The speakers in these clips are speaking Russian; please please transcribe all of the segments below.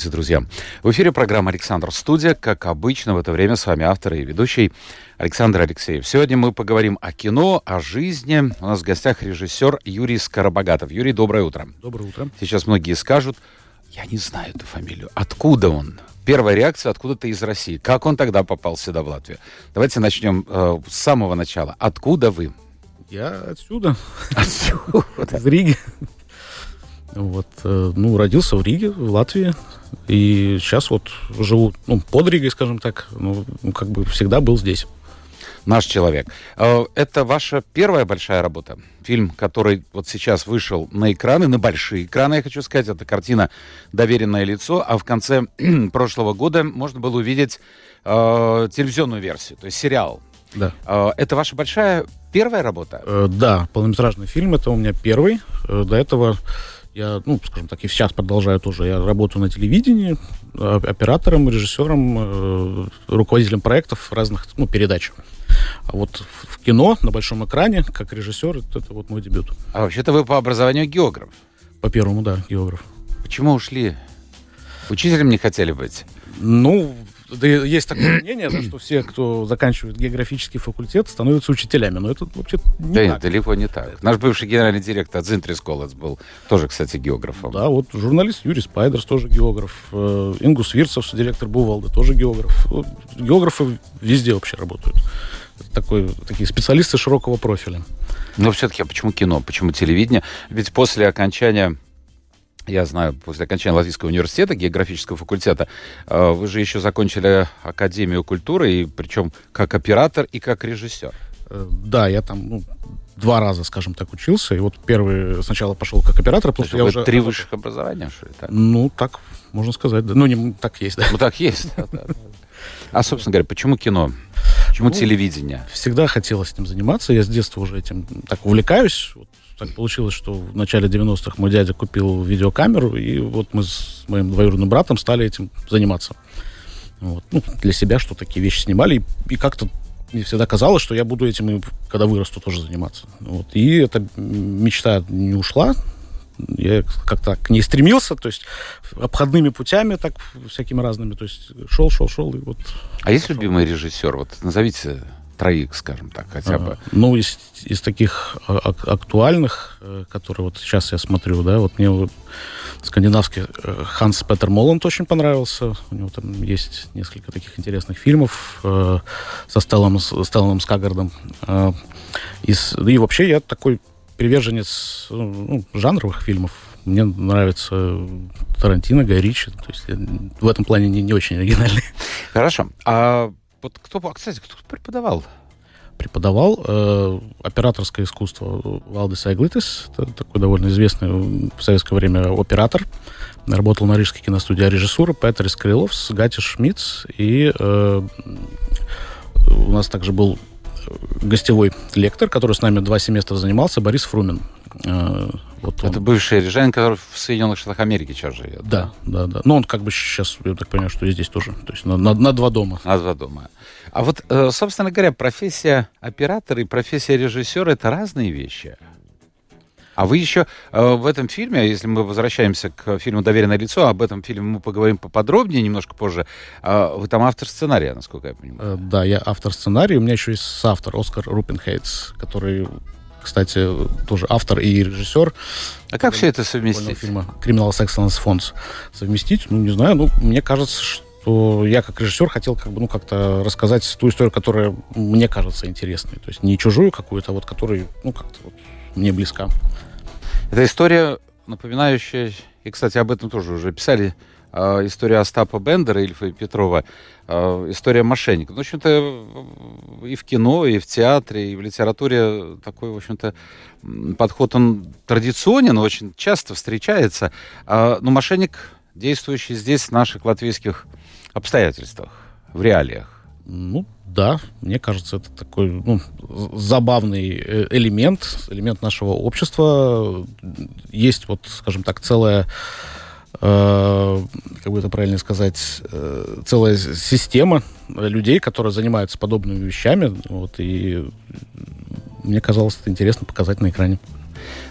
Здравствуйте, друзья. В эфире программа «Александр Студия». Как обычно, в это время с вами автор и ведущий Александр Алексеев. Сегодня мы поговорим о кино, о жизни. У нас в гостях режиссер Юрий Скоробогатов. Юрий, доброе утро. Доброе утро. Сейчас многие скажут, я не знаю эту фамилию. Откуда он? Первая реакция откуда-то из России. Как он тогда попал сюда, в Латвию? Давайте начнем э, с самого начала. Откуда вы? Я отсюда. Отсюда. Из Риги. Вот, э, ну, родился в Риге, в Латвии. И сейчас вот живу, ну, под Ригой, скажем так. Ну, как бы всегда был здесь. Наш человек. Э, Это ваша первая большая работа. Фильм, который вот сейчас вышел на экраны, на большие экраны, я хочу сказать. Это картина «Доверенное лицо». А в конце прошлого года можно было увидеть э, телевизионную версию, то есть сериал. Да. Э, Это ваша большая первая работа? Э, Да, полнометражный фильм, это у меня первый. До этого я, ну, скажем так, и сейчас продолжаю тоже. Я работаю на телевидении, э, оператором, режиссером, э, руководителем проектов разных, ну, передач. А вот в кино на большом экране, как режиссер, это, это вот мой дебют. А вообще-то вы по образованию географ. По первому, да, географ. Почему ушли? Учителем не хотели быть? Ну, да есть такое мнение, да, что все, кто заканчивает географический факультет, становятся учителями. Но это вообще не да так. нет, далеко не так. Наш бывший генеральный директор Дзинтрис Колец был тоже, кстати, географом. Да, вот журналист Юрий Спайдерс тоже географ. э, Ингус Вирцев, директор Бувалды, тоже географ. Географы везде вообще работают. Это такой, такие специалисты широкого профиля. Но все-таки, а почему кино? Почему телевидение? Ведь после окончания, я знаю, после окончания Латвийского университета, географического факультета, э, вы же еще закончили Академию культуры, и причем как оператор и как режиссер. Э, Да, я там ну, два раза, скажем так, учился. И вот первый сначала пошел как оператор, То потому что я уже... три высших образования, что ли? так? Ну, так можно сказать. Да. Ну, не, так есть, да. Ну, так есть. да, да. А, собственно говоря, почему кино? Почему Ну, телевидение? всегда хотелось этим заниматься. Я с детства уже этим так увлекаюсь. Вот так получилось, что в начале 90-х мой дядя купил видеокамеру, и вот мы с моим двоюродным братом стали этим заниматься. Вот. Ну, для себя, что такие вещи снимали. И, и как-то мне всегда казалось, что я буду этим, и когда вырасту, тоже заниматься. Вот. И эта мечта не ушла. Я как-то к ней стремился, то есть обходными путями, так всякими разными. То есть шел, шел, шел, и вот А есть любимый режиссер? Вот назовите троих, скажем так, хотя бы. Ну, из, из таких а- ак- актуальных, э, которые вот сейчас я смотрю, да, вот мне скандинавский э, Ханс Петер Моланд очень понравился. У него там есть несколько таких интересных фильмов э, со Стеллом, с Стелланом Скагардом. Э, из- и вообще я такой приверженец э, ну, жанровых фильмов. Мне нравится Тарантино, Гай Ричи. То есть в этом плане не, не очень оригинальный. Хорошо. А вот кто, кстати, кто преподавал? преподавал э, операторское искусство Валдис Айглитис, такой довольно известный в советское время оператор. Работал на Рижской киностудии а режиссура Петерис Крыловс, Гати Шмидц. И э, у нас также был гостевой лектор, который с нами два семестра занимался, Борис Фрумин. Э, вот он- Это бывший рижанин, который в Соединенных Штатах Америки сейчас живет. Да, да, да. Ну, он как бы сейчас, я так понимаю, что и здесь тоже. То есть на, на- на два дома. На два дома. А вот, э, собственно говоря, профессия оператора и профессия режиссера это разные вещи. А вы еще э, в этом фильме, если мы возвращаемся к фильму «Доверенное лицо», об этом фильме мы поговорим поподробнее немножко позже, э, вы там автор сценария, насколько я понимаю. Э, Да, я автор сценария. У меня еще есть соавтор Оскар Рупенхейтс, который, кстати, тоже автор и режиссер А как все это совместить? фильма «Criminal Excellence Funds». Совместить, ну, не знаю, ну, мне кажется, что я как режиссер хотел как бы, ну, как-то рассказать ту историю, которая мне кажется интересной. То есть не чужую какую-то, а вот которая, ну, как-то вот мне близка. Это история, напоминающая, и, кстати, об этом тоже уже писали, э, история Остапа Бендера, Ильфа и Петрова, э, история мошенников. Ну, в общем-то, и в кино, и в театре, и в литературе такой, в общем-то, подход, он традиционен, очень часто встречается. А, Но мошенник, действующий здесь, в наших латвийских обстоятельствах, в реалиях, Ну, да, мне кажется, это такой ну, забавный э, элемент, элемент нашего общества. Есть вот, скажем так, целая э, как бы это правильно сказать, э, целая система людей, которые занимаются подобными вещами. Вот, и мне казалось это интересно показать на экране.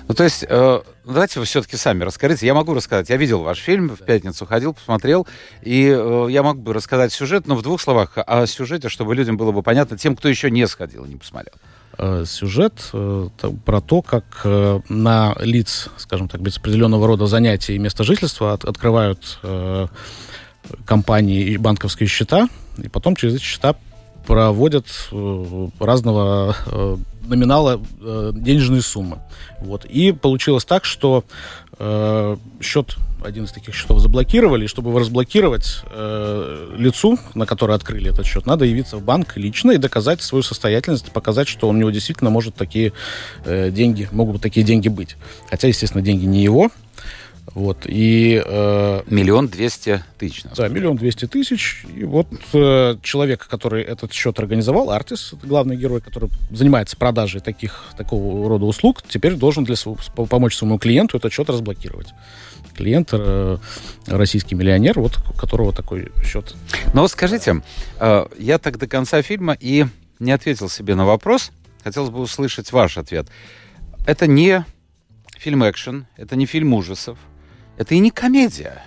Ну, то есть, э, давайте вы все-таки сами расскажите. Я могу рассказать. Я видел ваш фильм в пятницу, ходил, посмотрел, и э, я мог бы рассказать сюжет, но в двух словах о сюжете, чтобы людям было бы понятно, тем, кто еще не сходил и не посмотрел. Э, сюжет э, про то, как э, на лиц, скажем так, без определенного рода занятий и места жительства от, открывают э, компании и банковские счета, и потом через эти счета проводят э, разного э, номинала э, денежные суммы. Вот. И получилось так, что э, счет, один из таких счетов заблокировали, и чтобы его разблокировать э, лицу, на которое открыли этот счет, надо явиться в банк лично и доказать свою состоятельность, показать, что у него действительно может такие э, деньги, могут такие деньги быть. Хотя, естественно, деньги не его, вот, и... Э, миллион двести тысяч. Да, миллион двести тысяч. И вот э, человек, который этот счет организовал, Артис, главный герой, который занимается продажей таких, такого рода услуг, теперь должен для своего, помочь своему клиенту этот счет разблокировать. Клиент э, российский миллионер, вот у которого такой счет. Вот скажите, э, я так до конца фильма и не ответил себе на вопрос. Хотелось бы услышать ваш ответ. Это не фильм экшен, это не фильм ужасов, это и не комедия.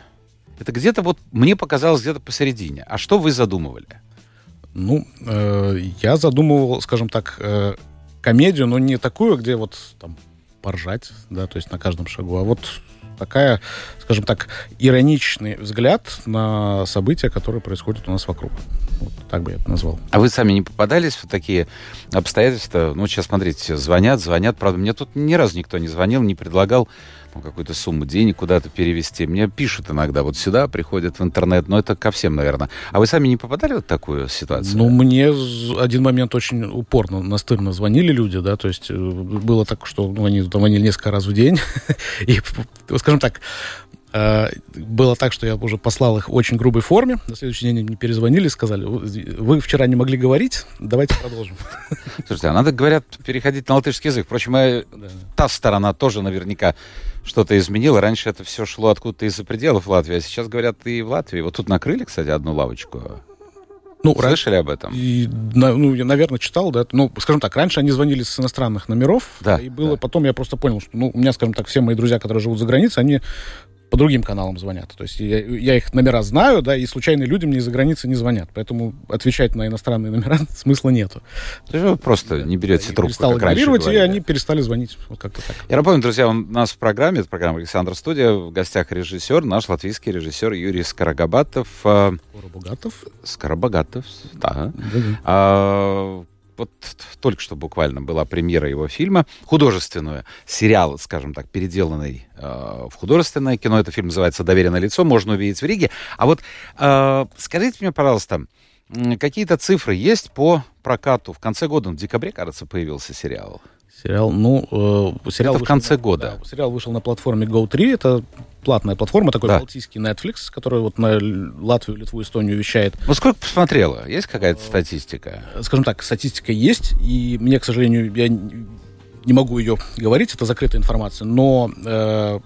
Это где-то вот, мне показалось, где-то посередине. А что вы задумывали? Ну, э, я задумывал, скажем так, э, комедию, но не такую, где вот там поржать, да, то есть на каждом шагу, а вот такая, скажем так, ироничный взгляд на события, которые происходят у нас вокруг. Вот так бы я это назвал. А вы сами не попадались в такие обстоятельства? Ну, сейчас, смотрите, звонят, звонят. Правда, мне тут ни разу никто не звонил, не предлагал какую-то сумму денег куда-то перевести. Мне пишут иногда, вот сюда приходят в интернет, но это ко всем, наверное. А вы сами не попадали в такую ситуацию? Ну, мне один момент очень упорно, настырно звонили люди, да, то есть э, было так, что ну, они звонили несколько раз в день, и, скажем так, было так, что я уже послал их в очень грубой форме. На следующий день мне перезвонили и сказали, вы вчера не могли говорить, давайте продолжим. Слушайте, а надо, говорят, переходить на латышский язык. Впрочем, да. та сторона тоже наверняка что-то изменило. Раньше это все шло откуда-то из-за пределов Латвии, а сейчас, говорят, и в Латвии. Вот тут накрыли, кстати, одну лавочку. Ну, Слышали об этом? И, ну, я, наверное, читал, да. Ну, скажем так, раньше они звонили с иностранных номеров, да, и было, да. потом я просто понял, что, ну, у меня, скажем так, все мои друзья, которые живут за границей, они по другим каналам звонят. То есть я, я их номера знаю, да, и случайные люди мне из-за границы не звонят. Поэтому отвечать на иностранные номера смысла нету. То есть вы просто да, не берете да, трубку, перестал игнорировать, и они перестали звонить. Вот как-то так. Я напомню, друзья, у нас в программе, это программа «Александр Студия», в гостях режиссер, наш латвийский режиссер Юрий Скорогабатов. Э, Скоробогатов? Скоробогатов, да. да. А, вот только что буквально была премьера его фильма, художественного сериал, скажем так, переделанный э, в художественное кино. Это фильм называется «Доверенное лицо», можно увидеть в Риге. А вот э, скажите мне, пожалуйста, какие-то цифры есть по прокату? В конце года, в декабре, кажется, появился сериал. Сериал, ну, э, сериал это в конце года. Да, сериал вышел на платформе Go3, это платная платформа, такой да. балтийский Netflix, который вот на Латвию, Литву, Эстонию вещает. Ну, сколько посмотрела? Есть какая-то статистика? Скажем так, статистика есть, и мне, к сожалению, я не могу ее говорить, это закрытая информация, но э,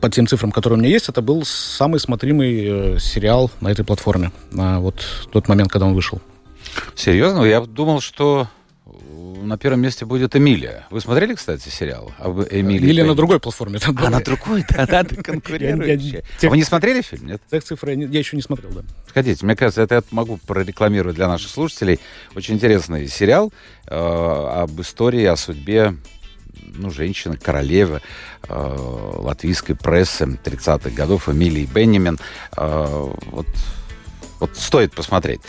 по тем цифрам, которые у меня есть, это был самый смотримый э, сериал на этой платформе на вот тот момент, когда он вышел. Серьезно? Я думал, что на первом месте будет Эмилия. Вы смотрели, кстати, сериал об Эмилии? Эмилия на другой платформе. Там а, на другой? Да, да, конкурирующая. А вы не смотрели фильм, нет? Тех цифры я еще не смотрел, да. Сходите, мне кажется, это я могу прорекламировать для наших слушателей. Очень интересный сериал э, об истории, о судьбе ну, женщины, королевы э, латвийской прессы 30-х годов Эмилии Беннамин. Э, вот, вот стоит посмотреть.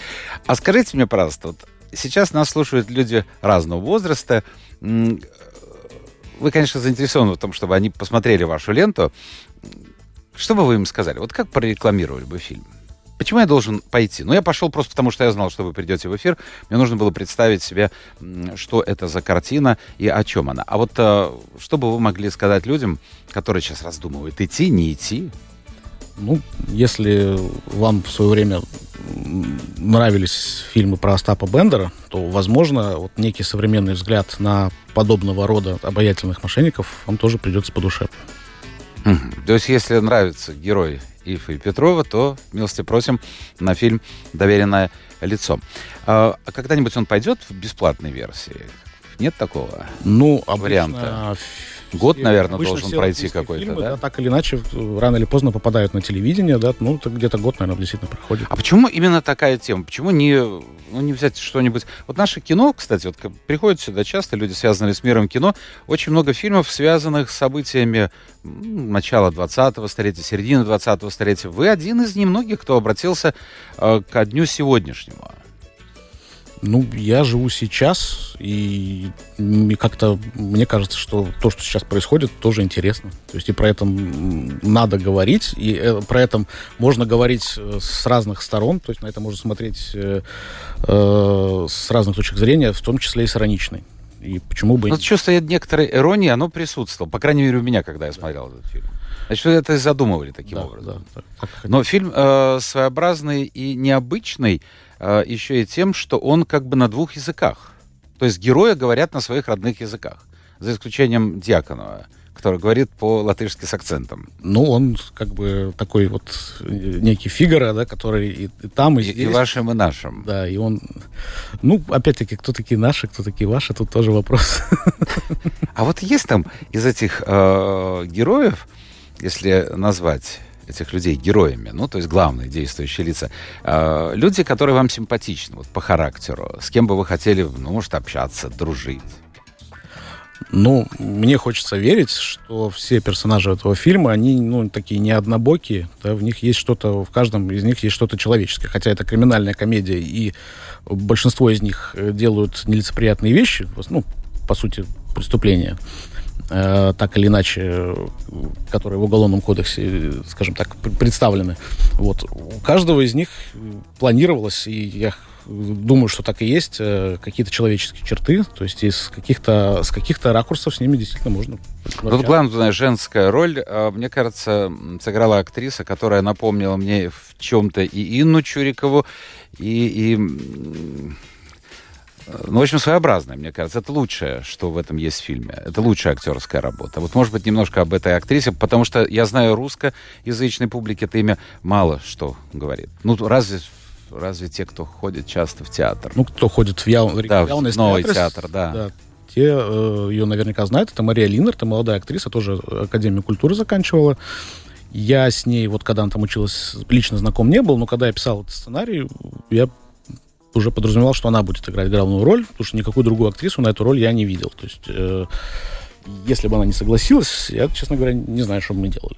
А скажите мне, пожалуйста, вот сейчас нас слушают люди разного возраста. Вы, конечно, заинтересованы в том, чтобы они посмотрели вашу ленту. Что бы вы им сказали? Вот как прорекламировали бы фильм? Почему я должен пойти? Ну, я пошел просто потому, что я знал, что вы придете в эфир. Мне нужно было представить себе, что это за картина и о чем она. А вот э, что бы вы могли сказать людям, которые сейчас раздумывают, идти, не идти? Ну, если вам в свое время нравились фильмы про Остапа Бендера, то, возможно, вот некий современный взгляд на подобного рода обаятельных мошенников вам тоже придется по душе. То есть, если нравится герой Ильфа и Петрова, то милости просим на фильм «Доверенное лицо». А, а когда-нибудь он пойдет в бесплатной версии? Нет такого ну, варианта? Год, наверное, обычно должен пройти какой-то, фильмы, да? да? Так или иначе, рано или поздно попадают на телевидение, да, ну, где-то год, наверное, действительно проходит. А почему именно такая тема? Почему не, ну, не взять что-нибудь... Вот наше кино, кстати, вот приходят сюда часто люди, связанные с миром кино, очень много фильмов, связанных с событиями начала 20-го столетия, середины 20-го столетия. Вы один из немногих, кто обратился э, ко дню сегодняшнему. Ну, я живу сейчас, и как-то мне кажется, что то, что сейчас происходит, тоже интересно. То есть и про это надо говорить, и э, про это можно говорить э, с разных сторон, то есть на это можно смотреть э, э, с разных точек зрения, в том числе и с ироничной. И почему бы... Ну, чувство некоторой иронии, оно присутствовало. По крайней мере, у меня, когда я смотрел этот фильм. Значит, это задумывали таким да, образом. Да, так, Но фильм э, своеобразный и необычный еще и тем, что он как бы на двух языках. То есть герои говорят на своих родных языках, за исключением Дьяконова который говорит по-латышски с акцентом. Ну, он как бы такой вот некий фигура, да, который и, и там, и, и здесь. И вашим, и нашим. Да, и он... Ну, опять-таки, кто такие наши, кто такие ваши, тут тоже вопрос. А вот есть там из этих э, героев, если назвать этих людей героями, ну, то есть главные действующие лица, э, люди, которые вам симпатичны, вот по характеру, с кем бы вы хотели, ну, может, общаться, дружить? Ну, мне хочется верить, что все персонажи этого фильма, они, ну, такие не однобокие, да, в них есть что-то, в каждом из них есть что-то человеческое, хотя это криминальная комедия, и большинство из них э, делают нелицеприятные вещи, ну, по сути, преступления. Э, так или иначе, которые в Уголовном кодексе, скажем так, представлены. Вот. У каждого из них планировалось, и я думаю, что так и есть, э, какие-то человеческие черты, то есть из каких-то, с каких-то ракурсов с ними действительно можно... Вот главная женская роль, э, мне кажется, сыграла актриса, которая напомнила мне в чем-то и Инну Чурикову, и, и ну, в общем, своеобразная, мне кажется. Это лучшее, что в этом есть в фильме. Это лучшая актерская работа. Вот, может быть, немножко об этой актрисе, потому что я знаю русскоязычной публике это имя мало что говорит. Ну, разве разве те, кто ходит часто в театр? Ну, кто ходит в, ял... да, в новый театр, театр да. да. Те э, ее наверняка знают. Это Мария Линнер, это молодая актриса, тоже Академию культуры заканчивала. Я с ней, вот когда она там училась, лично знаком не был, но когда я писал этот сценарий, я уже подразумевал, что она будет играть главную роль, потому что никакую другую актрису на эту роль я не видел. То есть, э, если бы она не согласилась, я, честно говоря, не знаю, что бы мы делали.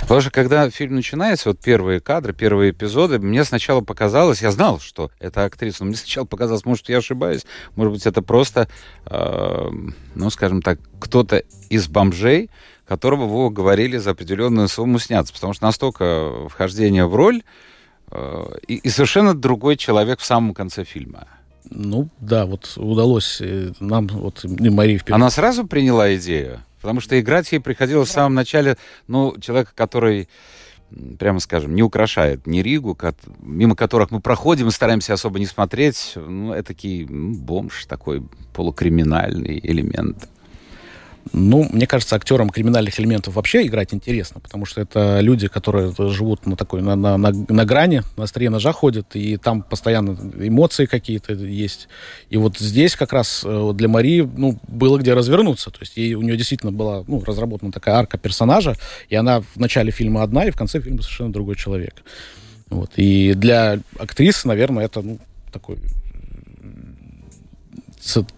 Потому что когда фильм начинается, вот первые кадры, первые эпизоды, мне сначала показалось, я знал, что это актриса, но мне сначала показалось, может, я ошибаюсь, может быть, это просто, э, ну, скажем так, кто-то из бомжей, которого вы говорили за определенную сумму сняться, потому что настолько вхождение в роль, и, и совершенно другой человек в самом конце фильма. Ну, да, вот удалось э, нам, вот и Марии вперед. Она сразу приняла идею? Потому что играть ей приходилось в самом начале, ну, человека, который, прямо скажем, не украшает ни Ригу, мимо которых мы проходим и стараемся особо не смотреть. Ну, это такой бомж, такой полукриминальный элемент. Ну, мне кажется, актерам криминальных элементов вообще играть интересно, потому что это люди, которые живут на такой, на, на, на, на грани, на острие ножа ходят, и там постоянно эмоции какие-то есть. И вот здесь как раз э, для Марии, ну, было где развернуться. То есть ей, у нее действительно была, ну, разработана такая арка персонажа, и она в начале фильма одна, и в конце фильма совершенно другой человек. Вот. И для актрисы, наверное, это, ну, такой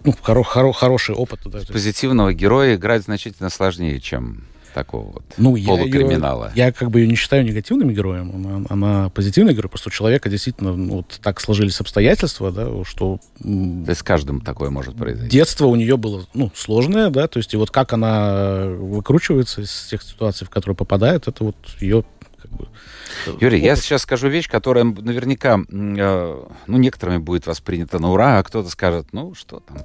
ну, хоро, хоро, хороший опыт. Да. Позитивного героя играть значительно сложнее, чем такого вот ну, полукриминала. Я, ее, я как бы ее не считаю негативным героем, она, она позитивный герой, просто у человека действительно ну, вот так сложились обстоятельства, да, что... Да с каждым такое может произойти. Детство у нее было, ну, сложное, да, то есть и вот как она выкручивается из тех ситуаций, в которые попадает, это вот ее как бы, Юрий, я сейчас скажу вещь, которая наверняка, э, ну, некоторыми будет воспринята на ура, а кто-то скажет, ну, что там.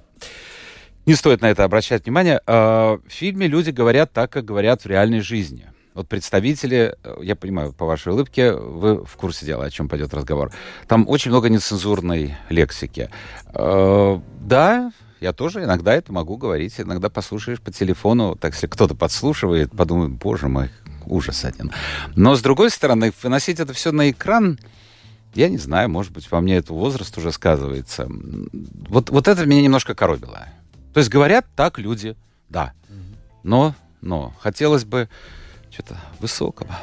Не стоит на это обращать внимание. Э, в фильме люди говорят так, как говорят в реальной жизни. Вот представители, э, я понимаю, по вашей улыбке, вы в курсе дела, о чем пойдет разговор. Там очень много нецензурной лексики. Э, да, я тоже иногда это могу говорить. Иногда послушаешь по телефону, так если кто-то подслушивает, подумает, боже мой, ужас один. Но, с другой стороны, выносить это все на экран, я не знаю, может быть, во мне это возраст уже сказывается. Вот, вот это меня немножко коробило. То есть говорят так люди, да. Но, но, хотелось бы что-то высокого.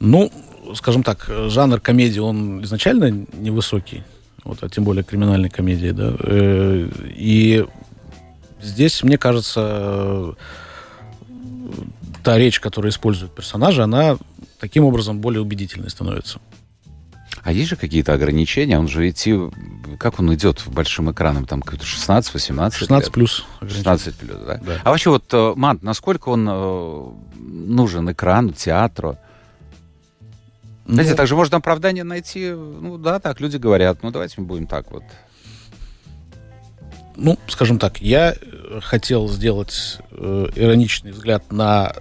Ну, скажем так, жанр комедии, он изначально невысокий. Вот, а тем более криминальной комедии, да. Э, и здесь, мне кажется, та речь, которую используют персонажи, она таким образом более убедительной становится. А есть же какие-то ограничения? Он же идти... Как он идет большим экраном? Там 16-18 16 лет? плюс. 16 плюс, да? да? А вообще вот, э, Мант, насколько он э, нужен экрану, театру? Ну, Знаете, также можно оправдание найти, ну да, так люди говорят, ну давайте мы будем так вот. Ну, скажем так, я хотел сделать э, ироничный взгляд на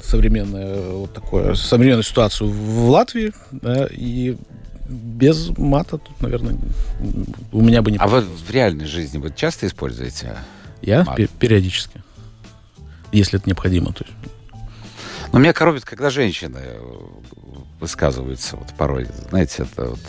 современную вот такое современную ситуацию в Латвии, да, и без мата тут, наверное, у меня бы не. А вы в реальной жизни вы часто используете? Я мат? периодически, если это необходимо. То есть. Но меня коробит, когда женщины высказываются вот порой, знаете, это вот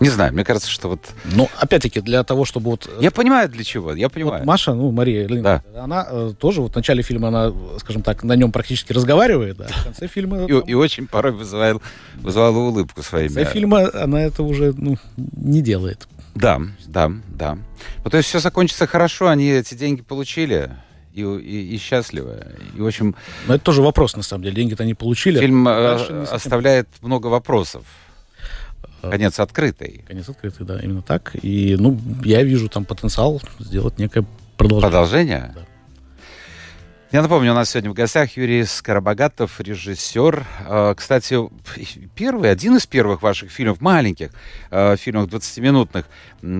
не знаю, мне кажется, что вот... Ну, опять-таки, для того, чтобы вот... Я понимаю, для чего, я понимаю. Вот Маша, ну, Мария да. она э, тоже вот в начале фильма, она, скажем так, на нем практически разговаривает, да, в конце фильма... И, там... и очень порой вызывает, вызывала улыбку своими. В конце фильма она это уже, ну, не делает. Да, да, да. Ну, то есть все закончится хорошо, они эти деньги получили, и, и, и счастливы. И, в общем... Но это тоже вопрос, на самом деле. Деньги-то они получили. Фильм э, оставляет много вопросов. Конец открытый. Конец открытый, да, именно так. И, ну, я вижу там потенциал сделать некое продолжение. Продолжение? Да. Я напомню, у нас сегодня в гостях Юрий Скоробогатов, режиссер. А, кстати, первый, один из первых ваших фильмов, маленьких а, фильмов 20-минутных,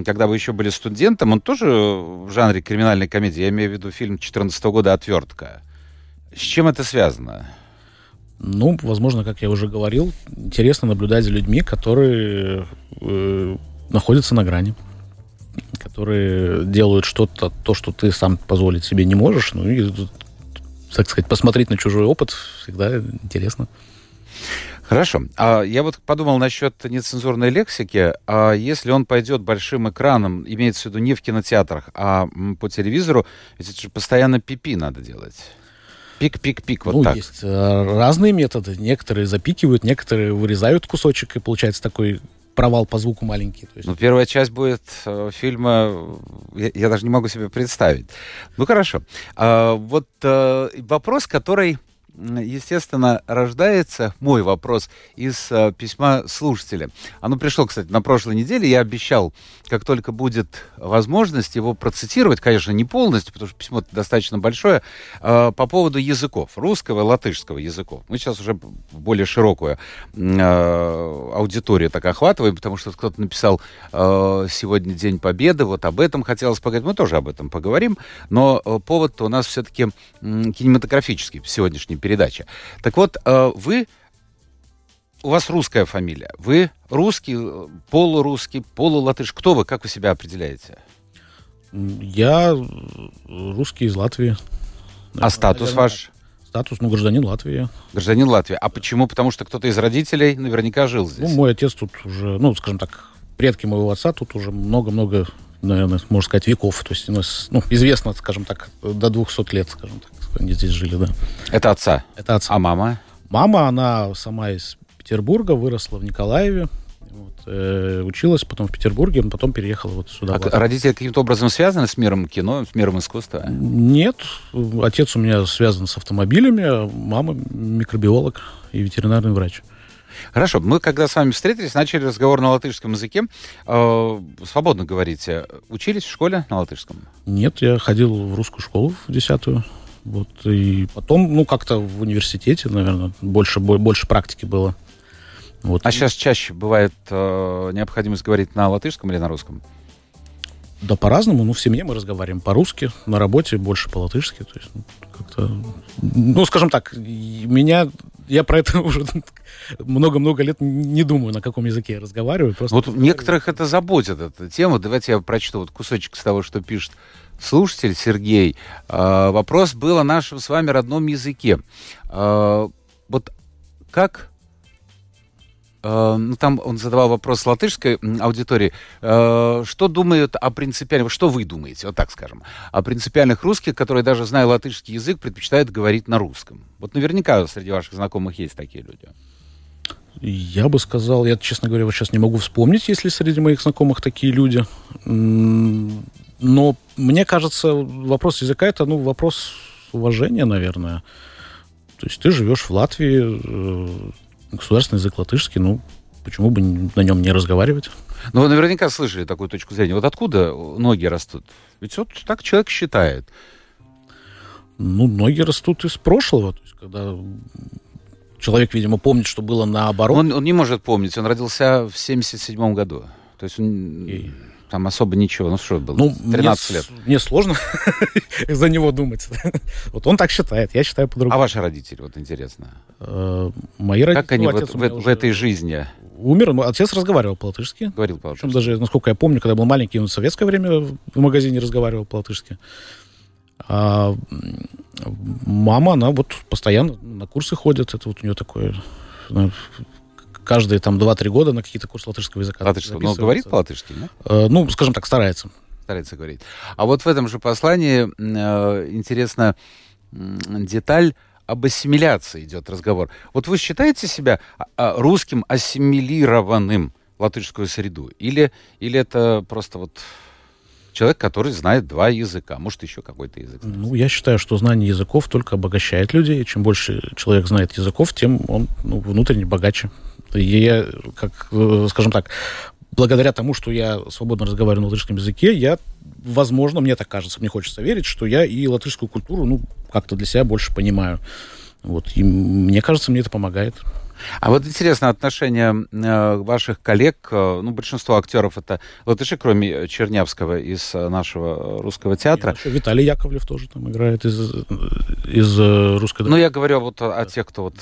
когда вы еще были студентом, он тоже в жанре криминальной комедии. Я имею в виду фильм 2014 года «Отвертка». С чем это связано? Ну, возможно, как я уже говорил, интересно наблюдать за людьми, которые э, находятся на грани, которые делают что-то, то, что ты сам позволить себе не можешь, ну и, так сказать, посмотреть на чужой опыт всегда интересно. Хорошо. А я вот подумал насчет нецензурной лексики. А если он пойдет большим экраном, имеется в виду не в кинотеатрах, а по телевизору, ведь это же постоянно пипи надо делать. Пик-пик-пик, вот ну, так. есть э, разные методы. Некоторые запикивают, некоторые вырезают кусочек, и получается такой провал по звуку маленький. Есть... Ну, первая часть будет э, фильма, я, я даже не могу себе представить. Ну, хорошо. А, вот э, вопрос, который естественно, рождается мой вопрос из э, письма слушателя. Оно пришло, кстати, на прошлой неделе. Я обещал, как только будет возможность, его процитировать, конечно, не полностью, потому что письмо достаточно большое, э, по поводу языков, русского и латышского языков. Мы сейчас уже более широкую э, аудиторию так охватываем, потому что кто-то написал сегодня День Победы, вот об этом хотелось поговорить. Мы тоже об этом поговорим, но повод у нас все-таки кинематографический сегодняшний передача. Так вот, э, вы у вас русская фамилия. Вы русский, полурусский, полулатыш. Кто вы? Как вы себя определяете? Я русский из Латвии. А статус Наверное, ваш? Статус, ну, гражданин Латвии. Гражданин Латвии. А почему? Потому что кто-то из родителей наверняка жил здесь. Ну, мой отец тут уже, ну, скажем так, предки моего отца тут уже много-много, наверное, можно сказать, веков. То есть у нас, ну, известно, скажем так, до 200 лет, скажем так они здесь жили, да. Это отца? Это отца. А мама? Мама, она сама из Петербурга, выросла в Николаеве. Вот, э, училась потом в Петербурге, потом переехала вот сюда. А родители каким-то образом связаны с миром кино, с миром искусства? Нет. Отец у меня связан с автомобилями, а мама микробиолог и ветеринарный врач. Хорошо, мы когда с вами встретились, начали разговор на латышском языке. Э, свободно говорите. Учились в школе на латышском? Нет, я ходил в русскую школу в десятую. Вот, и потом, ну, как-то в университете, наверное, больше, больше практики было. Вот. А сейчас чаще бывает э, необходимость говорить на латышском или на русском? Да по-разному. Ну, в семье мы разговариваем по-русски, на работе больше по-латышски. То есть, ну, как-то... Ну, скажем так, меня я про это уже много-много лет не думаю, на каком языке я разговариваю. Просто вот разговариваю. некоторых это заботит, эта тема. Давайте я прочту вот кусочек с того, что пишет слушатель Сергей. Э, вопрос был о нашем с вами родном языке. Э, вот как ну, там он задавал вопрос латышской аудитории, э, что думают о принципиальных, что вы думаете, вот так скажем, о принципиальных русских, которые даже зная латышский язык, предпочитают говорить на русском. Вот наверняка среди ваших знакомых есть такие люди. Я бы сказал, я, честно говоря, вот сейчас не могу вспомнить, если среди моих знакомых такие люди. Но мне кажется, вопрос языка это, ну, вопрос уважения, наверное. То есть ты живешь в Латвии, э, государственный язык латышский, ну, почему бы на нем не разговаривать? Ну, вы наверняка слышали такую точку зрения. Вот откуда ноги растут? Ведь вот так человек считает. Ну, ноги растут из прошлого. То есть, когда человек, видимо, помнит, что было наоборот. Он, он не может помнить. Он родился в 77 году. То есть он... И там особо ничего. Ну, что было? Ну, 13 мне, лет. Мне сложно за него думать. вот он так считает, я считаю по-другому. А ваши родители, вот интересно? Э, мои родители... Как они в, в, в этой жизни? Умер, но отец разговаривал по-латышски. Говорил по-латышски. Причем даже, насколько я помню, когда был маленький, он в советское время в магазине разговаривал по-латышски. А мама, она вот постоянно на курсы ходит. Это вот у нее такое каждые там 2-3 года на какие-то курсы латышского языка. Латышского, но говорит по-латышски, да? Э, ну, скажем так, старается. Старается говорить. А вот в этом же послании э, интересно э, деталь об ассимиляции идет разговор. Вот вы считаете себя а, а, русским ассимилированным в латышскую среду? Или, или это просто вот человек, который знает два языка, может, еще какой-то язык. Ну, я считаю, что знание языков только обогащает людей. Чем больше человек знает языков, тем он ну, внутренне богаче. И я, как, э, скажем так, благодаря тому, что я свободно разговариваю на латышском языке, я, возможно, мне так кажется, мне хочется верить, что я и латышскую культуру, ну, как-то для себя больше понимаю. Вот. И мне кажется, мне это помогает. А вот интересно, отношение э, ваших коллег, э, ну, большинство актеров это латыши, кроме Чернявского из нашего русского театра. И Виталий Яковлев тоже там играет из, из русской... Ну, я говорю вот о, о тех, кто вот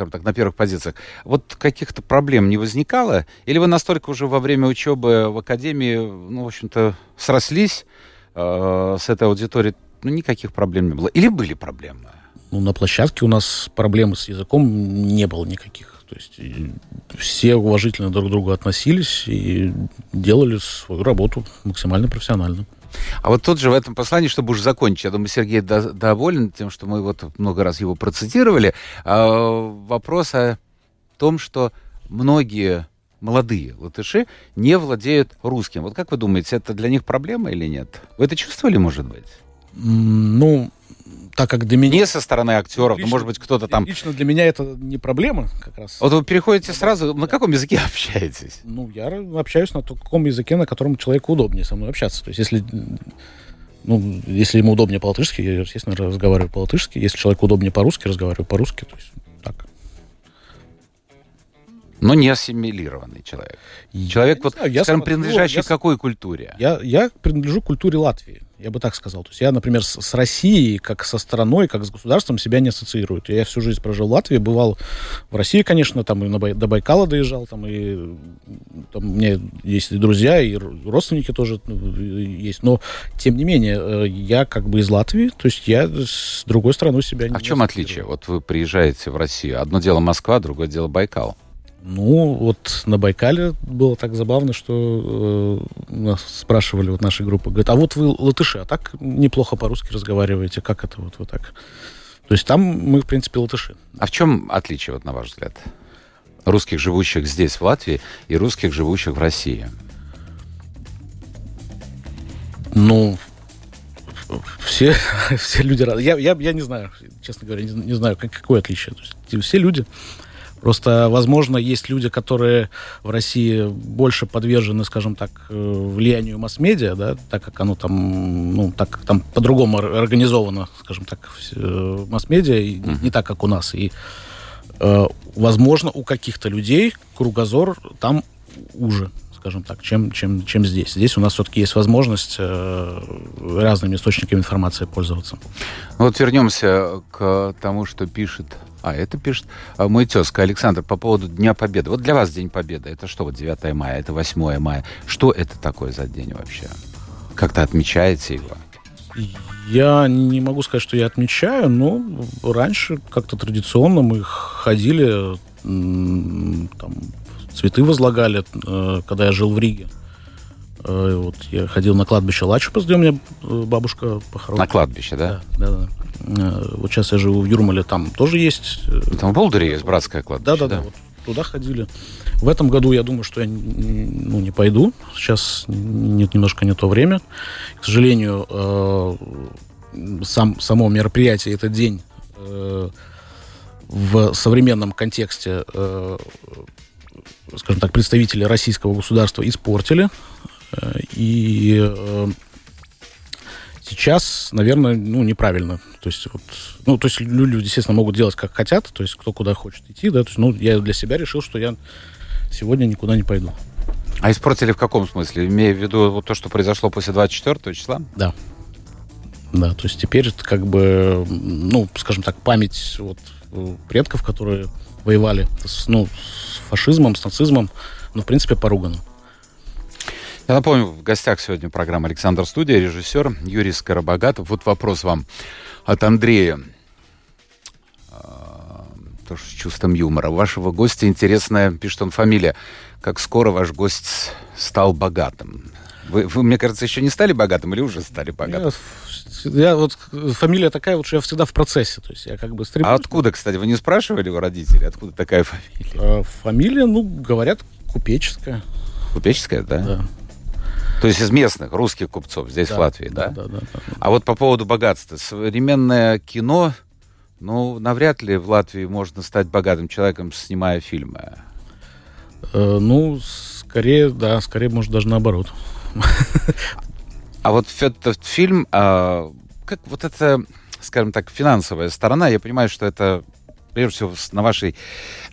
скажем так, на первых позициях. Вот каких-то проблем не возникало? Или вы настолько уже во время учебы в академии, ну, в общем-то, срослись э, с этой аудиторией, ну, никаких проблем не было? Или были проблемы? Ну, на площадке у нас проблемы с языком не было никаких. То есть все уважительно друг к другу относились и делали свою работу максимально профессионально. А вот тут же в этом послании, чтобы уже закончить, я думаю, Сергей до, доволен тем, что мы вот много раз его процитировали, э, вопрос о том, что многие молодые латыши не владеют русским. Вот как вы думаете, это для них проблема или нет? Вы это чувствовали, может быть? Ну, так как для меня... Не со стороны актеров, лично, но, может быть, кто-то там... Лично для меня это не проблема как раз. Вот вы переходите сразу... На каком языке общаетесь? Ну, я общаюсь на таком языке, на котором человеку удобнее со мной общаться. То есть, если... Ну, если ему удобнее по-латышски, я, естественно, разговариваю по-латышски. Если человеку удобнее по-русски, разговариваю по-русски. То есть, так. Но не ассимилированный человек. Человек, я вот, знаю, скажем, смотрю, принадлежащий я, какой культуре? Я, я принадлежу культуре Латвии я бы так сказал. То есть я, например, с, с Россией, как со страной, как с государством себя не ассоциирую. Я всю жизнь прожил в Латвии, бывал в России, конечно, там и на до Байкала доезжал, там и там у меня есть и друзья, и родственники тоже ну, есть. Но, тем не менее, э, я как бы из Латвии, то есть я с другой страной себя а не А в чем отличие? Вот вы приезжаете в Россию, одно дело Москва, другое дело Байкал. Ну, вот на Байкале было так забавно, что э, нас спрашивали вот нашей группы, говорят, а вот вы латыши, а так неплохо по-русски разговариваете, как это вот, вот так? То есть там мы, в принципе, латыши. А в чем отличие, вот на ваш взгляд, русских, живущих здесь, в Латвии, и русских, живущих в России? Ну, все, все люди. Я, я, я не знаю, честно говоря, не, не знаю, как, какое отличие. То есть, все люди Просто, возможно, есть люди, которые в России больше подвержены, скажем так, э, влиянию масс-медиа, да, так как оно там, ну, так там по-другому организовано, скажем так, э, масс-медиа, mm-hmm. не так, как у нас. И, э, возможно, у каких-то людей кругозор там уже скажем так, чем, чем, чем здесь. Здесь у нас все-таки есть возможность э, разными источниками информации пользоваться. Ну вот вернемся к тому, что пишет А, это пишет а, мой тезка Александр по поводу Дня Победы. Вот для вас День Победы, это что, вот 9 мая, это 8 мая. Что это такое за день вообще? Как-то отмечаете его? Я не могу сказать, что я отмечаю, но раньше как-то традиционно мы ходили, там, цветы возлагали, э, когда я жил в Риге. Э, вот я ходил на кладбище Лачупас, где у меня э, бабушка похоронена. На кладбище, да? Да, да, да. Вот сейчас я живу в Юрмале, там тоже есть. Там в Болдере есть братское кладбище, да? Да, да, да. Вот туда ходили. В этом году я думаю, что я ну, не пойду. Сейчас нет, немножко не то время. К сожалению, э, сам, само мероприятие, этот день э, в современном контексте, э, скажем так, представители российского государства испортили. Э, и э, сейчас, наверное, ну, неправильно. То есть, вот, ну, то есть люди, естественно, могут делать, как хотят, то есть кто куда хочет идти, да, то есть, ну, я для себя решил, что я сегодня никуда не пойду. А испортили в каком смысле? Имея в виду вот то, что произошло после 24 числа? Да. Да, то есть теперь это как бы, ну, скажем так, память вот предков, которые воевали с, ну, с фашизмом, с нацизмом, ну, в принципе, поругано. Я напомню, в гостях сегодня программа «Александр Студия», режиссер Юрий Скоробогатов. Вот вопрос вам от Андрея тоже с чувством юмора. Вашего гостя интересная, пишет он, фамилия. Как скоро ваш гость стал богатым? Вы, вы, мне кажется, еще не стали богатым или уже стали богатым? Я, я вот фамилия такая, вот что я всегда в процессе, то есть я как бы стремлюсь. А откуда, кстати, вы не спрашивали у родителей, откуда такая фамилия? А, фамилия, ну говорят, купеческая. Купеческая, да? Да. То есть из местных русских купцов здесь да, в Латвии, да? Да, да, да, да? А вот по поводу богатства, современное кино ну, навряд ли в Латвии можно стать богатым человеком, снимая фильмы. Э, ну, скорее, да, скорее, может, даже наоборот. А вот этот фильм, а, как вот это, скажем так, финансовая сторона, я понимаю, что это прежде всего на вашей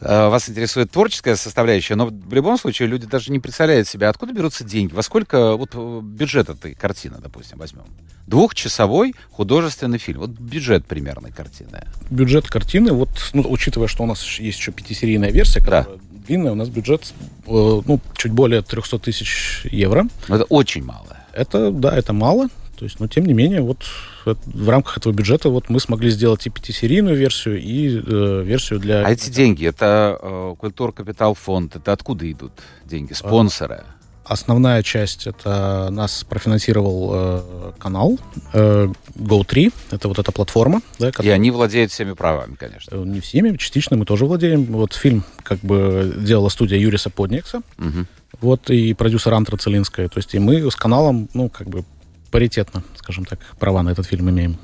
э, вас интересует творческая составляющая, но в любом случае люди даже не представляют себе, откуда берутся деньги, во сколько вот э, бюджет этой картины, допустим, возьмем. Двухчасовой художественный фильм. Вот бюджет примерной картины. Бюджет картины, вот, ну, учитывая, что у нас есть еще пятисерийная версия, которая да. длинная, у нас бюджет, э, ну, чуть более 300 тысяч евро. Но это очень мало. Это, да, это мало. То есть, но тем не менее, вот в рамках этого бюджета вот мы смогли сделать и пятисерийную версию, и э, версию для... А эти деньги, это э, Культура Капитал Фонд, это откуда идут деньги? Спонсоры? Основная часть это нас профинансировал э, канал э, Go3, это вот эта платформа. Да, которая... И они владеют всеми правами, конечно. Э, не всеми, частично мы тоже владеем. Вот фильм как бы делала студия Юриса Подникса, угу. вот, и продюсер Антра Целинская. То есть и мы с каналом, ну, как бы паритетно, скажем так, права на этот фильм имеем.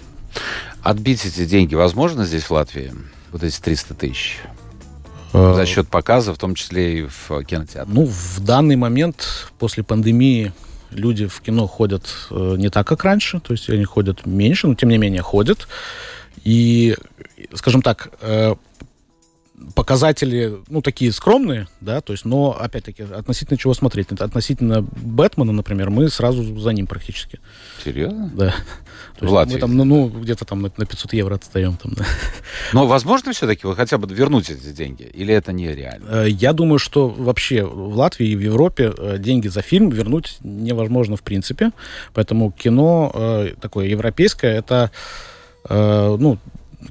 Отбить эти деньги возможно здесь, в Латвии? Вот эти 300 тысяч? Э, За счет показа, в том числе и в кинотеатре? Ну, в данный момент, после пандемии, люди в кино ходят э, не так, как раньше, то есть они ходят меньше, но тем не менее ходят. И, скажем так, э, показатели, ну, такие скромные, да, то есть, но, опять-таки, относительно чего смотреть? Относительно Бэтмена, например, мы сразу за ним практически. Серьезно? Да. То Латвии? Мы там, ну, ну где-то там на, на 500 евро отстаем. Там, да. Но возможно все-таки вы хотя бы вернуть эти деньги? Или это нереально? Э, я думаю, что вообще в Латвии и в Европе э, деньги за фильм вернуть невозможно в принципе. Поэтому кино э, такое европейское, это ну,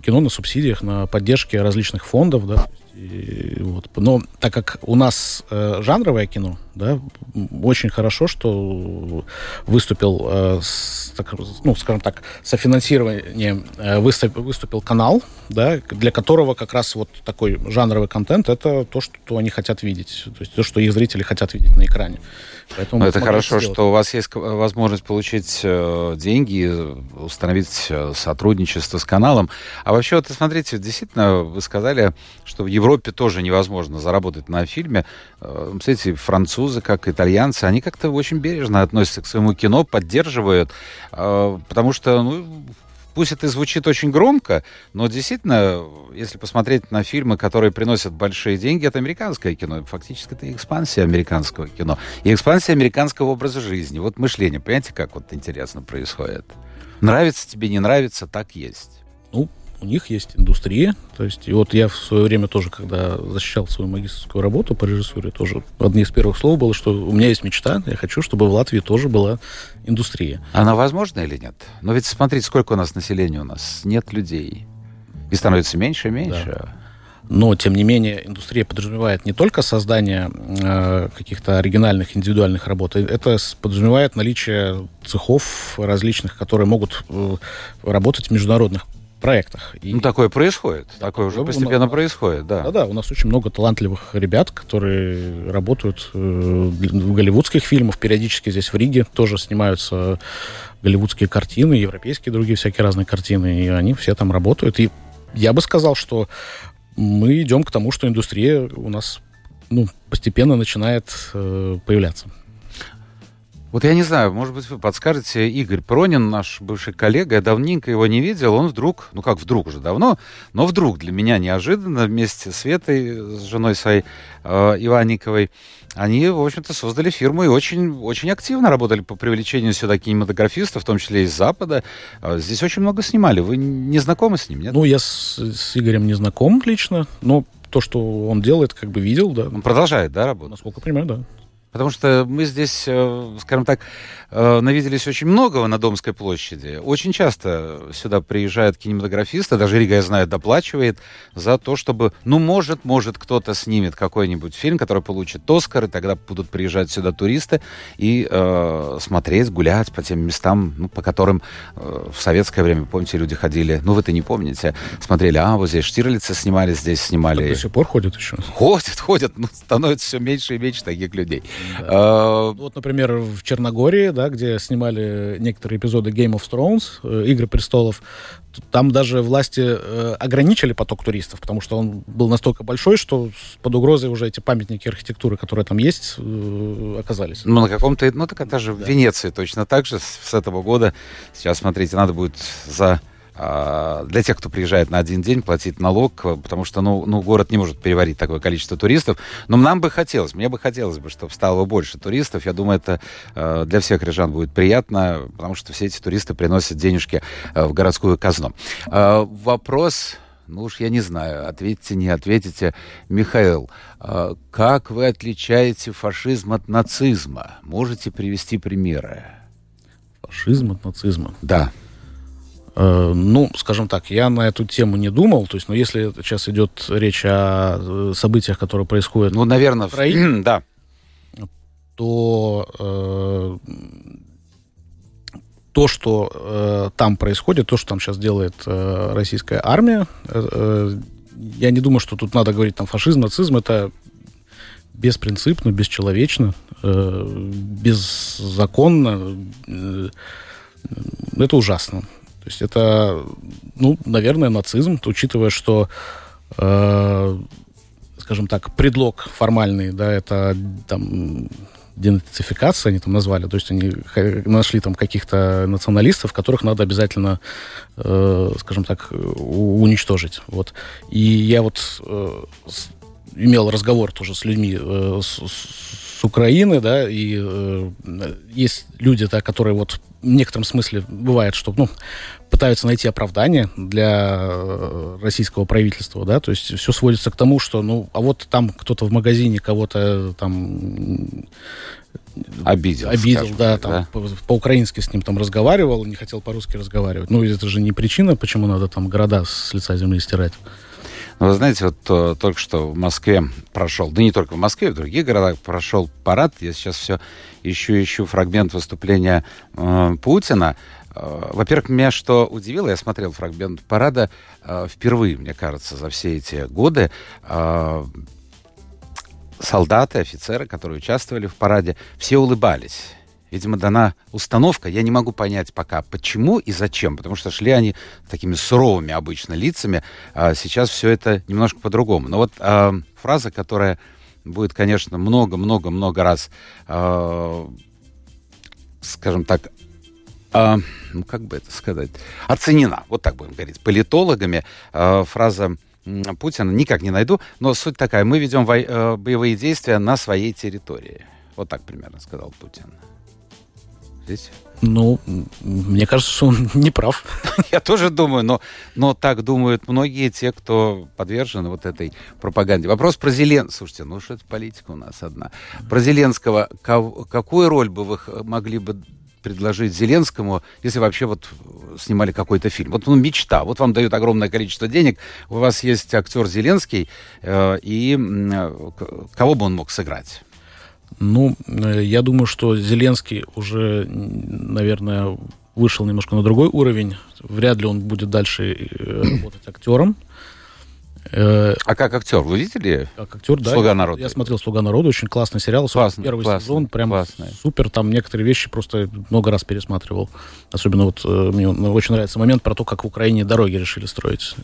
кино на субсидиях, на поддержке различных фондов, да. И, вот. Но так как у нас э, жанровое кино, да, очень хорошо, что выступил, э, с, так, ну, скажем так, софинансированием э, выступил, выступил канал, да, для которого как раз вот такой жанровый контент это то, что они хотят видеть, то есть то, что их зрители хотят видеть на экране. Поэтому это хорошо, что у вас есть возможность получить э, деньги, установить э, сотрудничество с каналом. А вообще, вот смотрите, действительно, вы сказали, что в Европе тоже невозможно заработать на фильме. Э, смотрите, французы, как итальянцы, они как-то очень бережно относятся к своему кино, поддерживают, э, потому что, ну, пусть это звучит очень громко, но действительно, если посмотреть на фильмы, которые приносят большие деньги, это американское кино. Фактически это экспансия американского кино. И экспансия американского образа жизни. Вот мышление, понимаете, как вот интересно происходит? Нравится тебе, не нравится, так есть. У них есть индустрия. То есть, и вот я в свое время тоже, когда защищал свою магистрскую работу по режиссуре, тоже одни из первых слов было, что у меня есть мечта, я хочу, чтобы в Латвии тоже была индустрия. Она возможна или нет? Но ведь смотрите, сколько у нас населения у нас. Нет людей. И становится меньше и меньше. Да. Но, тем не менее, индустрия подразумевает не только создание э, каких-то оригинальных индивидуальных работ, это подразумевает наличие цехов различных, которые могут э, работать в международных проектах. И... Ну, такое происходит. Такое уже постепенно нас, происходит, да. Да-да, у нас очень много талантливых ребят, которые работают э, в голливудских фильмах. Периодически здесь в Риге тоже снимаются голливудские картины, европейские другие всякие разные картины, и они все там работают. И я бы сказал, что мы идем к тому, что индустрия у нас ну, постепенно начинает э, появляться. Вот я не знаю, может быть, вы подскажете, Игорь Пронин, наш бывший коллега, я давненько его не видел, он вдруг, ну как вдруг уже давно, но вдруг для меня неожиданно вместе с Светой, с женой своей э, Иванниковой, они, в общем-то, создали фирму и очень, очень активно работали по привлечению сюда кинематографистов, в том числе из Запада. Э, здесь очень много снимали. Вы не знакомы с ним, нет? Ну, я с, с Игорем не знаком лично, но то, что он делает, как бы видел, да. Он продолжает, да, работать? Насколько понимаю, да. Потому что мы здесь, э, скажем так, э, навиделись очень многого на Домской площади. Очень часто сюда приезжают кинематографисты, даже Рига, я знаю, доплачивает за то, чтобы, ну, может, может, кто-то снимет какой-нибудь фильм, который получит Оскар, и тогда будут приезжать сюда туристы и э, смотреть, гулять по тем местам, ну, по которым э, в советское время, помните, люди ходили, ну, вы-то не помните, смотрели, а, вот здесь Штирлица снимали, здесь снимали. Так до сих пор ходят еще? Ходят, ходят, ну, становится все меньше и меньше таких людей. Да. А, вот, например, в Черногории, да, где снимали некоторые эпизоды Game of Thrones, э, Игры престолов, там даже власти э, ограничили поток туристов, потому что он был настолько большой, что под угрозой уже эти памятники архитектуры, которые там есть, э, оказались. Ну, на каком-то... Ну, так это же да. в Венеции точно так же с, этого года. Сейчас, смотрите, надо будет за для тех, кто приезжает на один день, платить налог, потому что, ну, ну, город не может переварить такое количество туристов. Но нам бы хотелось, мне бы хотелось бы, чтобы стало больше туристов. Я думаю, это а, для всех рижан будет приятно, потому что все эти туристы приносят денежки а, в городскую казну. Вопрос ну уж я не знаю, ответите, не ответите. Михаил, как вы отличаете фашизм от нацизма? Можете привести примеры? Фашизм от нацизма? Да. Э, ну, скажем так, я на эту тему не думал. То есть, но если сейчас идет речь о э, событиях, которые происходят... Ну, наверное, в Украине, да. То э, то, что э, там происходит, то, что там сейчас делает э, российская армия, э, э, я не думаю, что тут надо говорить там фашизм, нацизм, это беспринципно, бесчеловечно, э, беззаконно, э, это ужасно. Есть это, ну, наверное, нацизм, учитывая, что, э, скажем так, предлог формальный, да, это там денацификация, они там назвали, то есть они нашли там каких-то националистов, которых надо обязательно, э, скажем так, уничтожить. Вот. И я вот э, имел разговор тоже с людьми э, с, с Украины, да, и э, есть люди, да, которые вот в некотором смысле бывает, что, ну, пытаются найти оправдание для э, российского правительства, да, то есть все сводится к тому, что, ну, а вот там кто-то в магазине кого-то там обидел, обидел, скажем, да, там да? По- по-украински с ним там разговаривал, не хотел по-русски разговаривать. Ну, это же не причина, почему надо там города с лица земли стирать. Вы знаете, вот то, только что в Москве прошел, да не только в Москве, в других городах прошел парад. Я сейчас все ищу, ищу фрагмент выступления э, Путина. Э, во-первых, меня что удивило, я смотрел фрагмент парада э, впервые, мне кажется, за все эти годы. Э, солдаты, офицеры, которые участвовали в параде, все улыбались. Видимо, дана установка. Я не могу понять пока, почему и зачем. Потому что шли они такими суровыми обычно лицами. А сейчас все это немножко по-другому. Но вот а, фраза, которая будет, конечно, много-много-много раз, а, скажем так, а, ну как бы это сказать, оценена, вот так будем говорить, политологами. А, фраза Путина никак не найду, но суть такая, мы ведем вой, э, боевые действия на своей территории. Вот так примерно сказал Путин. Согласитесь? Ну, мне кажется, что он не прав. Я тоже думаю, но, но так думают многие те, кто подвержены вот этой пропаганде. Вопрос про Зеленского. Слушайте, ну что это политика у нас одна. Про Зеленского. Какую роль бы вы могли бы предложить Зеленскому, если вообще вот снимали какой-то фильм? Вот ну, мечта. Вот вам дают огромное количество денег, у вас есть актер Зеленский, э, и э, кого бы он мог сыграть? Ну, э, я думаю, что Зеленский уже, наверное, вышел немножко на другой уровень. Вряд ли он будет дальше э, работать актером. Э, а как актер? Вы видели? Как актер, да. «Слуга народа». Я смотрел «Слуга народа», очень классный сериал. Классный, Первый классный, сезон, прям классный. супер. Там некоторые вещи просто много раз пересматривал. Особенно вот мне очень нравится момент про то, как в Украине дороги решили строить.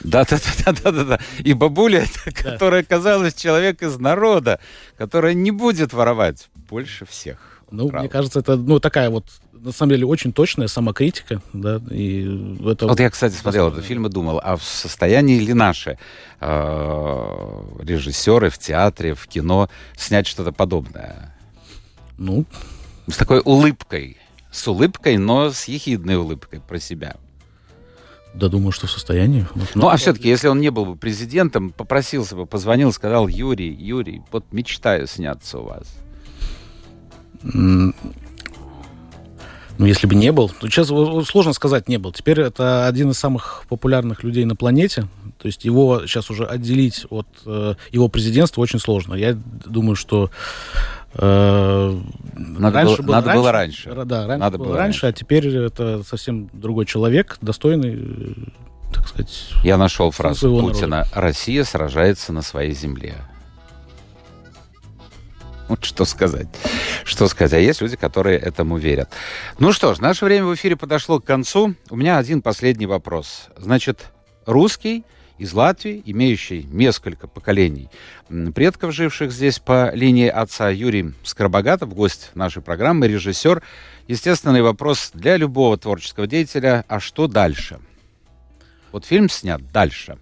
Да, да, да, да, да, да. И бабуля, да. которая оказалась человек из народа, которая не будет воровать больше всех. Ну, Правда. мне кажется, это ну такая вот на самом деле очень точная самокритика, да, и это... Вот я, кстати, смотрел этот фильм и думал, а в состоянии ли наши э, режиссеры в театре, в кино снять что-то подобное? Ну... С такой улыбкой, с улыбкой, но с ехидной улыбкой про себя. Да, думаю, что в состоянии. Вот, ну, а все-таки, если он не был бы президентом, попросился бы, позвонил, сказал, Юрий, Юрий, вот мечтаю сняться у вас. Ну, если бы не был. то Сейчас сложно сказать, не был. Теперь это один из самых популярных людей на планете. То есть его сейчас уже отделить от э, его президентства очень сложно. Я думаю, что надо раньше было, было, надо раньше, было раньше. Да, раньше надо было, было раньше, а теперь это совсем другой человек, достойный, э, так сказать. Я нашел фразу Путина: народа. "Россия сражается на своей земле". Вот что сказать. Что сказать. А есть люди, которые этому верят. Ну что ж, наше время в эфире подошло к концу. У меня один последний вопрос. Значит, русский из Латвии, имеющий несколько поколений предков, живших здесь по линии отца Юрий Скоробогатов, гость нашей программы, режиссер. Естественный вопрос для любого творческого деятеля, а что дальше? Вот фильм снят дальше.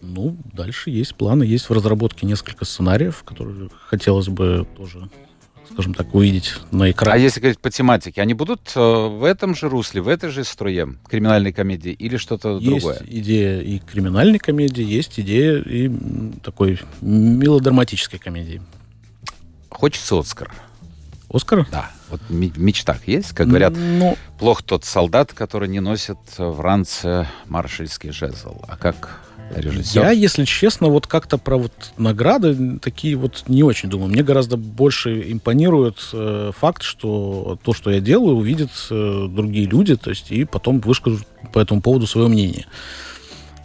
Ну, дальше есть планы, есть в разработке несколько сценариев, которые хотелось бы тоже скажем так, увидеть на экране. А если говорить по тематике, они будут э, в этом же русле, в этой же струе криминальной комедии или что-то другое? Есть идея и криминальной комедии, есть идея и такой мелодраматической комедии. Хочется Оскар. Оскар? Да. Вот в мечтах есть, как говорят, ну, плох тот солдат, который не носит в ранце маршальский жезл. А как режиссер? Я, если честно, вот как-то про вот награды такие вот не очень думаю. Мне гораздо больше импонирует э, факт, что то, что я делаю, увидят э, другие люди, то есть и потом выскажут по этому поводу свое мнение.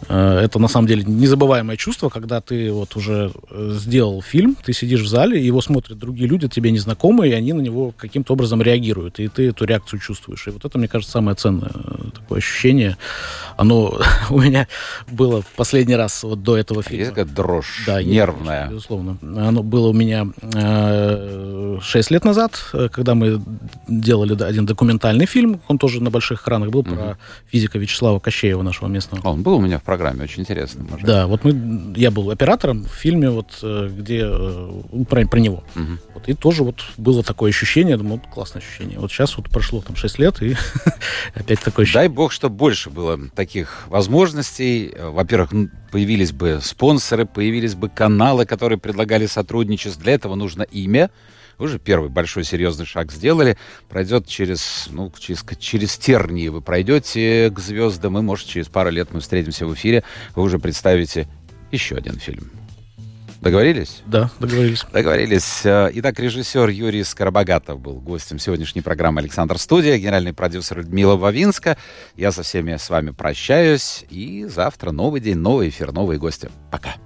Э, это на самом деле незабываемое чувство, когда ты вот уже э, сделал фильм, ты сидишь в зале, его смотрят другие люди, тебе незнакомые, и они на него каким-то образом реагируют, и ты эту реакцию чувствуешь. И вот это, мне кажется, самое ценное э, такое ощущение. Оно у меня было последний раз вот до этого фильма. Есть какая дрожь да, нервная. Дрожь, безусловно. Оно было у меня э, 6 лет назад, когда мы делали один документальный фильм, он тоже на больших экранах был, угу. про физика Вячеслава Кощеева, нашего местного. Он был у меня в программе, очень интересно. Может. Да, вот мы, я был оператором в фильме, вот, э, где э, ну, про, про него. Угу. Вот, и тоже вот было такое ощущение, думаю, вот классное ощущение. Вот сейчас вот прошло там 6 лет, и опять такое ощущение. Дай бог, чтобы больше было таких возможностей. Во-первых, появились бы спонсоры, появились бы каналы, которые предлагали сотрудничество. Для этого нужно имя, вы же первый большой серьезный шаг сделали. Пройдет через, ну, через, через тернии вы пройдете к звездам, и, может, через пару лет мы встретимся в эфире, вы уже представите еще один фильм. Договорились? Да, договорились. Договорились. Э, итак, режиссер Юрий Скоробогатов был гостем сегодняшней программы «Александр Студия», генеральный продюсер Людмила Вавинска. Я со всеми с вами прощаюсь. И завтра новый день, новый эфир, новые гости. Пока.